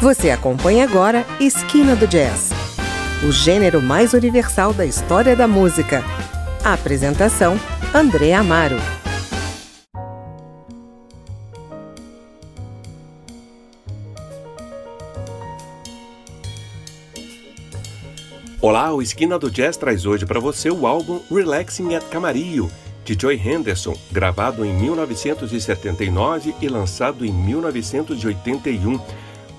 Você acompanha agora Esquina do Jazz, o gênero mais universal da história da música. A apresentação: André Amaro. Olá, o Esquina do Jazz traz hoje para você o álbum Relaxing at Camarillo, de Joy Henderson, gravado em 1979 e lançado em 1981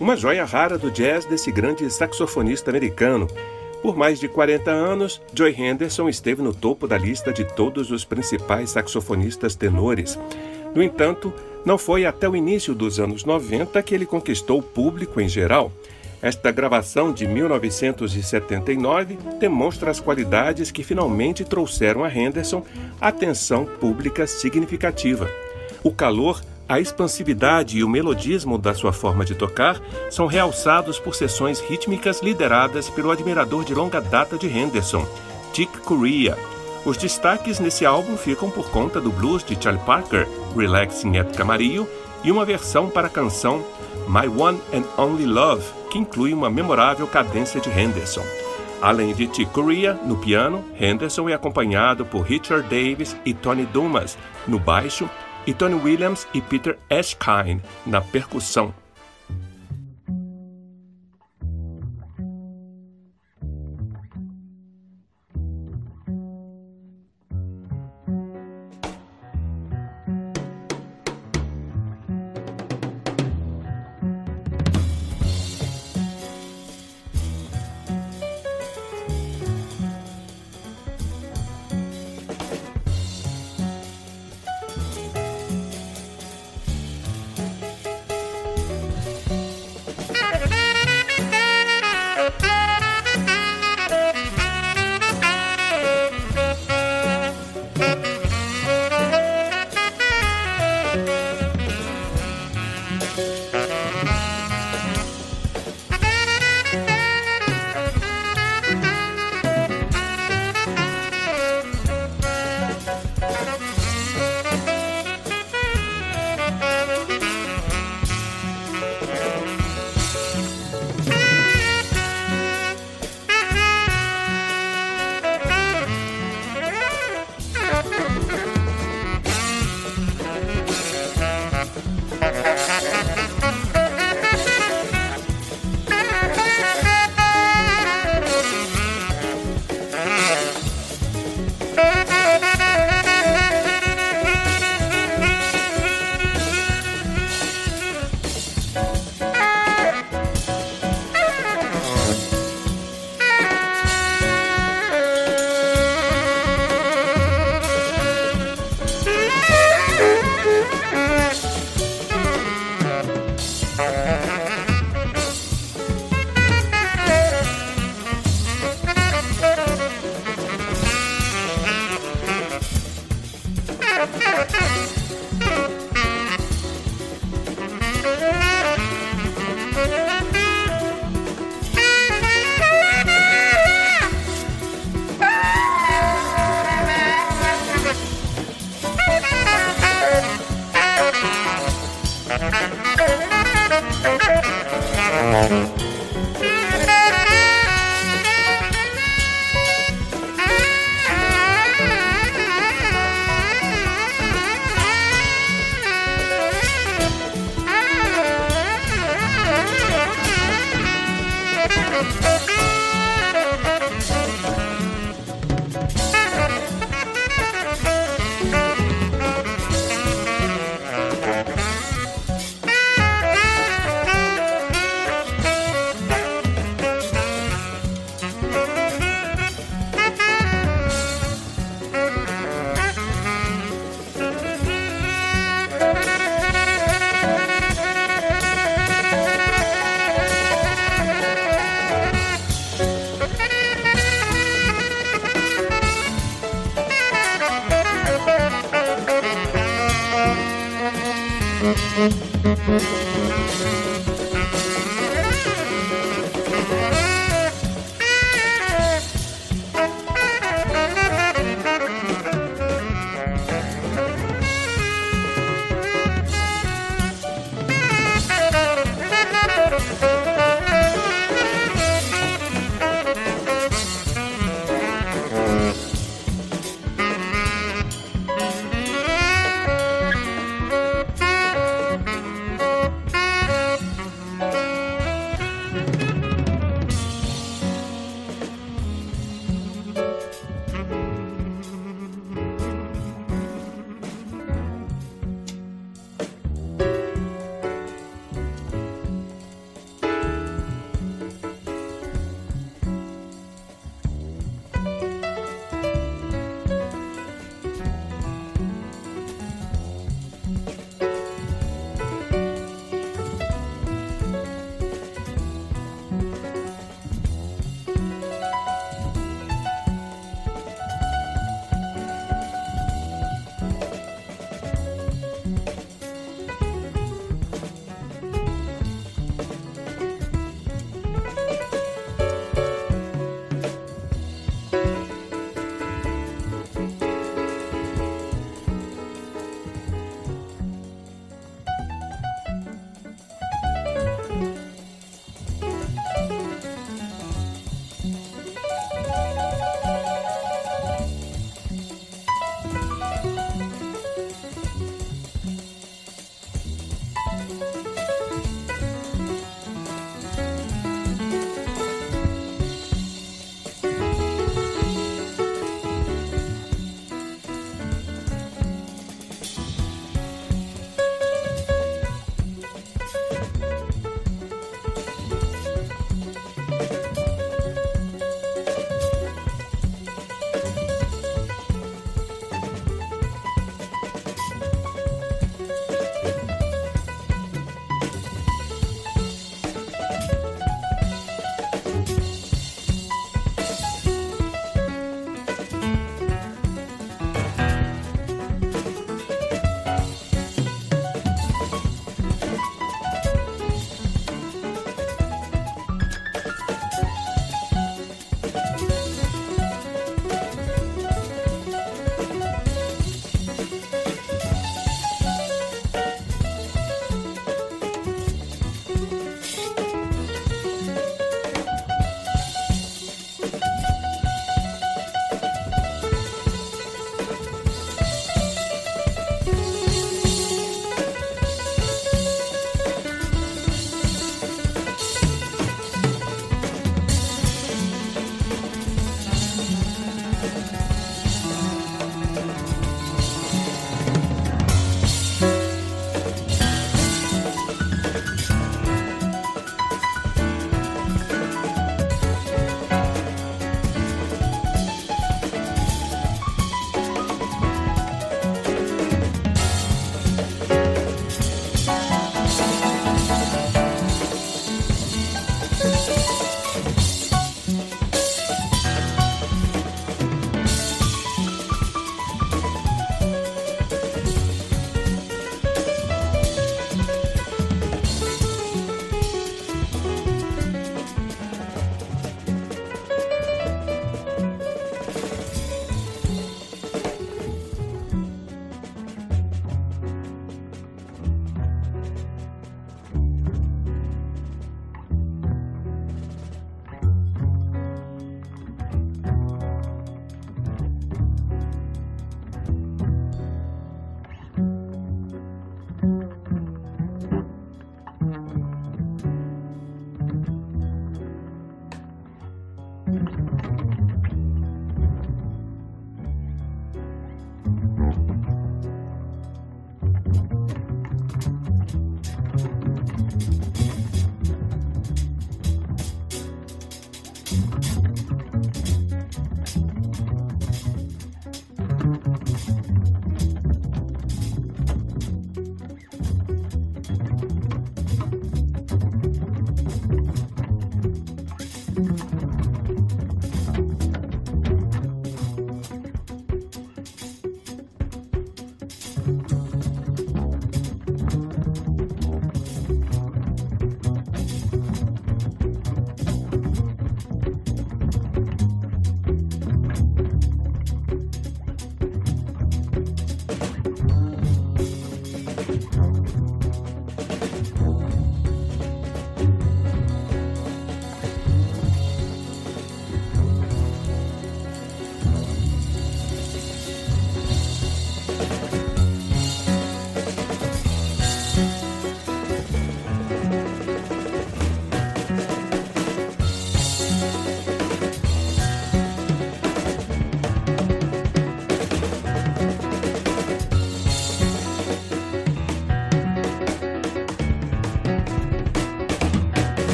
uma joia rara do jazz desse grande saxofonista americano. Por mais de 40 anos, Joy Henderson esteve no topo da lista de todos os principais saxofonistas tenores. No entanto, não foi até o início dos anos 90 que ele conquistou o público em geral. Esta gravação de 1979 demonstra as qualidades que finalmente trouxeram a Henderson atenção pública significativa. O calor a expansividade e o melodismo da sua forma de tocar são realçados por sessões rítmicas lideradas pelo admirador de longa data de Henderson, Chick Corea. Os destaques nesse álbum ficam por conta do blues de Charlie Parker, Relaxing at Camarillo, e uma versão para a canção My One and Only Love, que inclui uma memorável cadência de Henderson. Além de Chick Corea no piano, Henderson é acompanhado por Richard Davis e Tony Dumas no baixo e Tony Williams e Peter Erskine na percussão.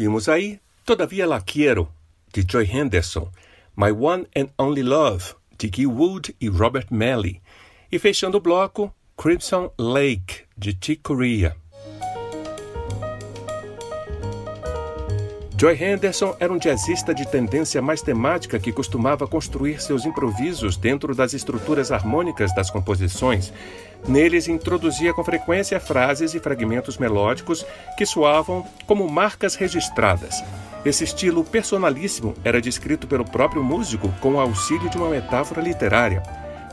Ouvimos aí Todavia La Quiero, de Joy Henderson, My One and Only Love, de Guy Wood e Robert Melly, e fechando o bloco, Crimson Lake, de Chick Corea. Joy Henderson era um jazzista de tendência mais temática que costumava construir seus improvisos dentro das estruturas harmônicas das composições. Neles introduzia com frequência frases e fragmentos melódicos que soavam como marcas registradas. Esse estilo personalíssimo era descrito pelo próprio músico com o auxílio de uma metáfora literária.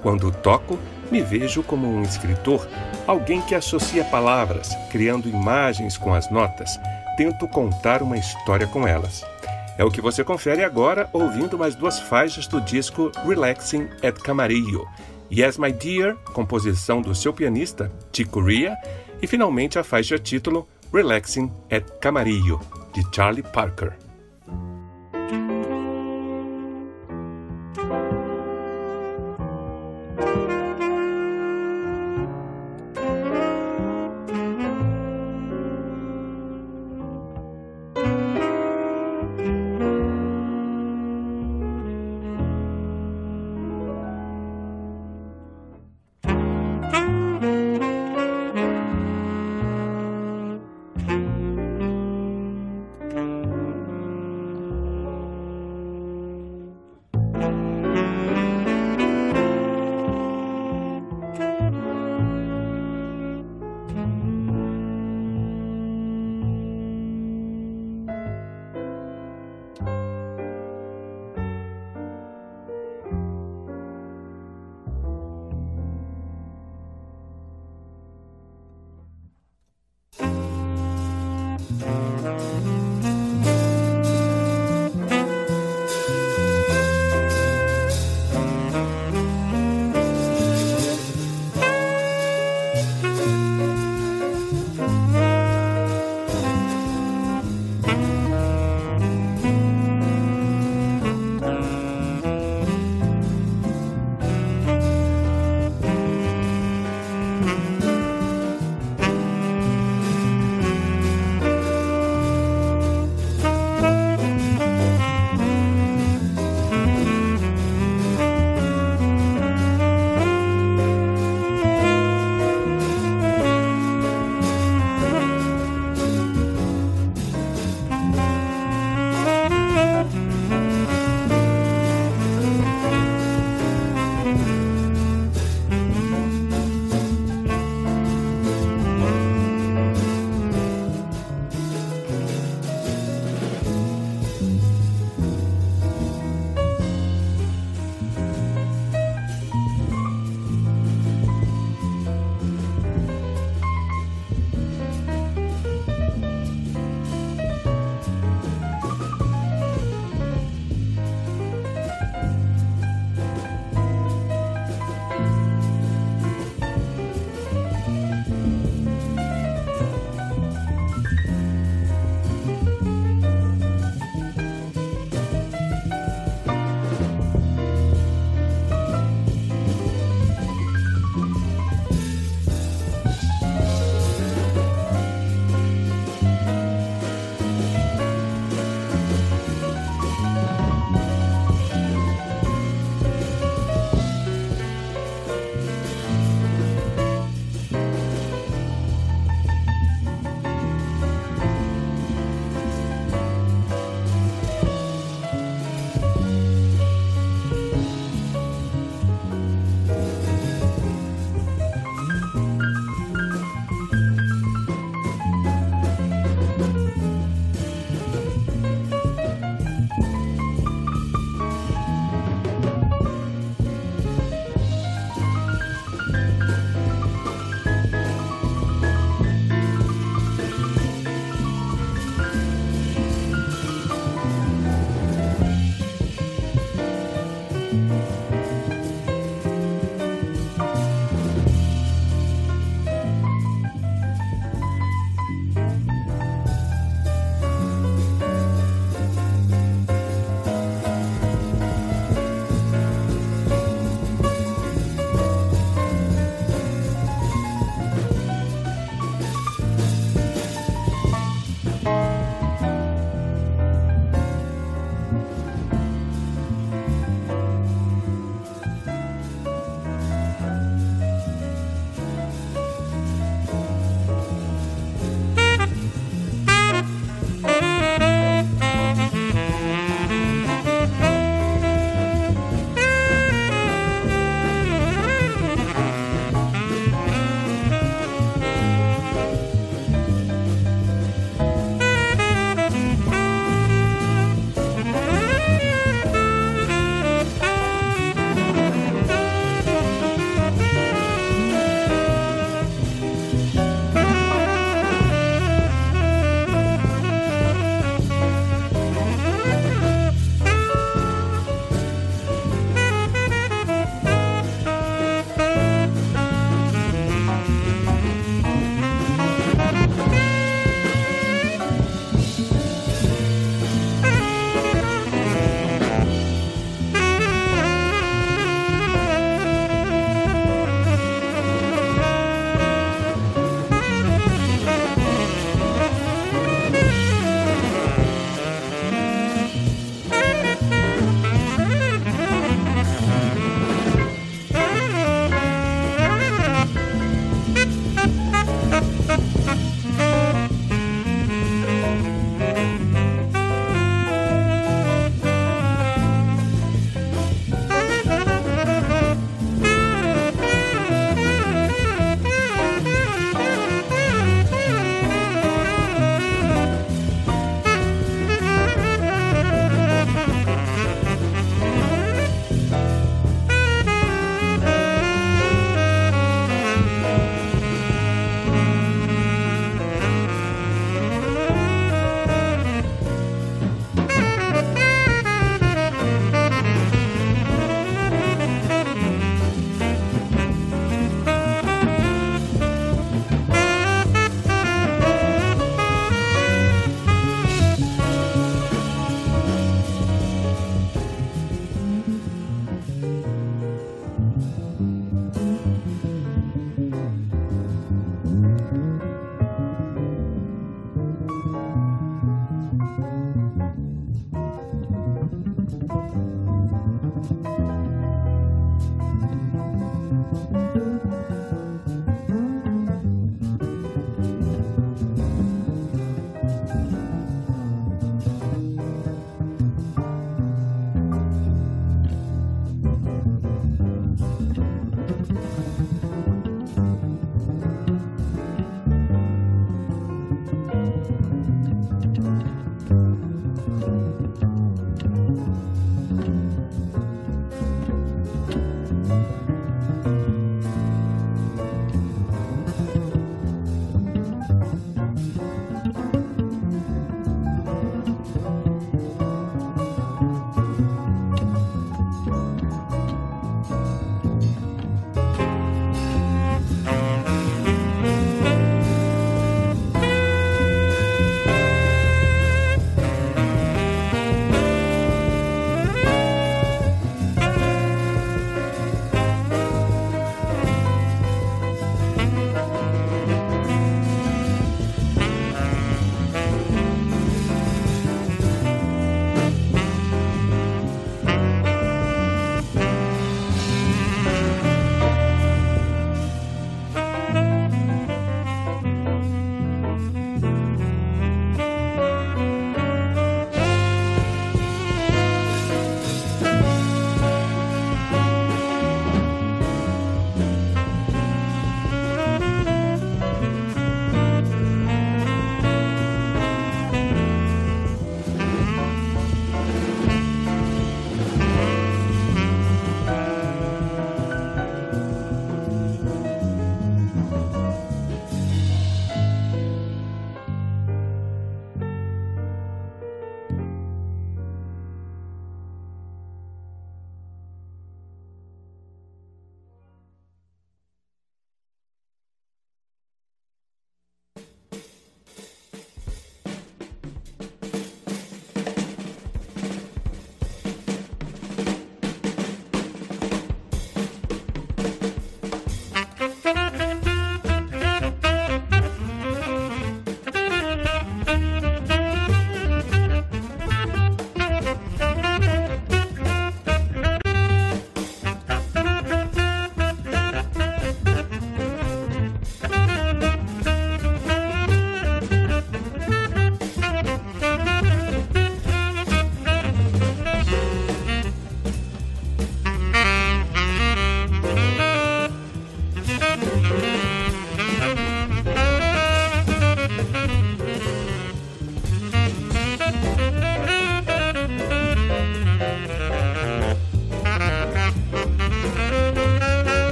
Quando toco, me vejo como um escritor, alguém que associa palavras, criando imagens com as notas tento contar uma história com elas. É o que você confere agora ouvindo mais duas faixas do disco Relaxing at Camarillo. Yes, My Dear, composição do seu pianista, Chico Ria, e finalmente a faixa título Relaxing at Camarillo, de Charlie Parker.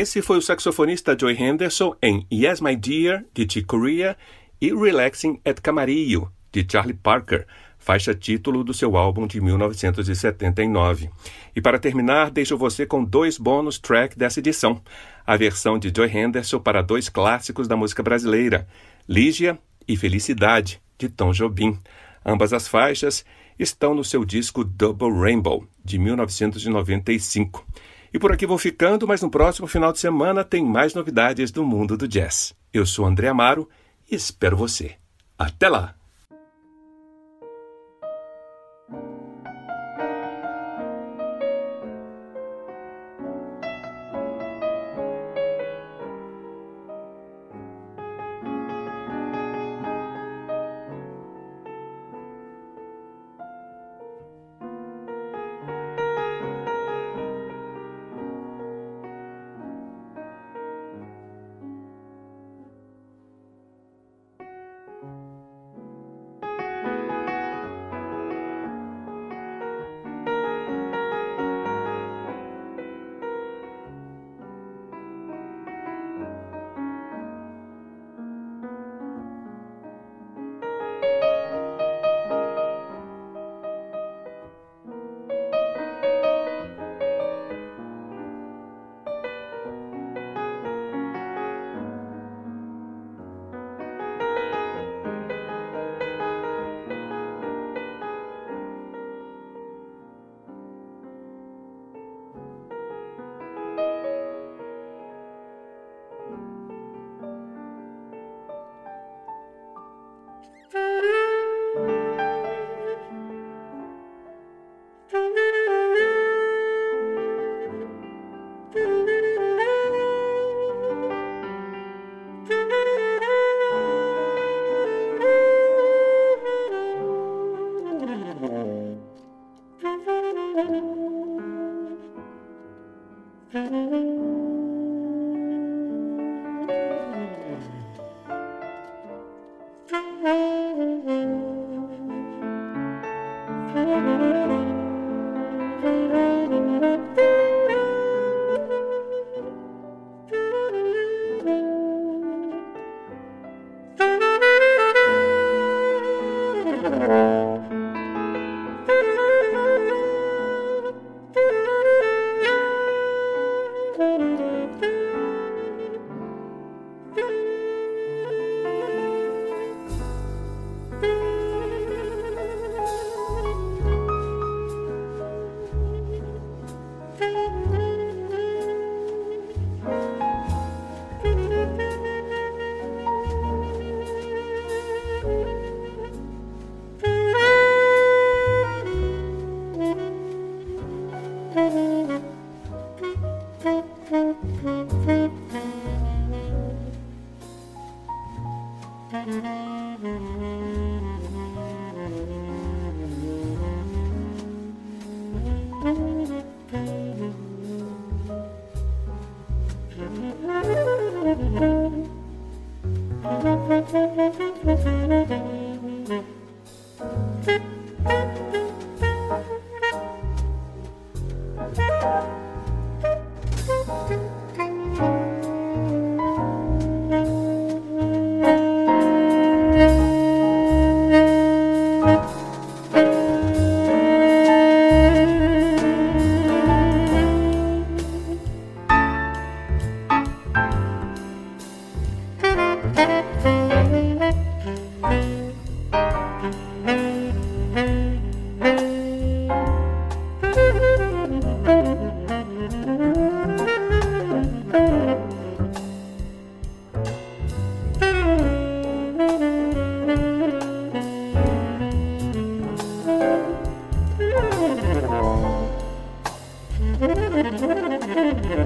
Esse foi o saxofonista Joy Henderson em Yes My Dear, de Chick Corea, e Relaxing at Camarillo, de Charlie Parker, faixa título do seu álbum de 1979. E para terminar, deixo você com dois bônus track dessa edição. A versão de Joy Henderson para dois clássicos da música brasileira, Lígia e Felicidade, de Tom Jobim. Ambas as faixas estão no seu disco Double Rainbow, de 1995. E por aqui vou ficando, mas no próximo final de semana tem mais novidades do mundo do jazz. Eu sou André Amaro e espero você. Até lá!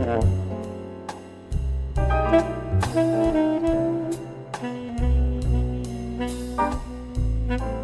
Thank you.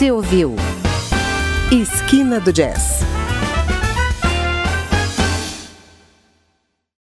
Você ouviu? Esquina do Jazz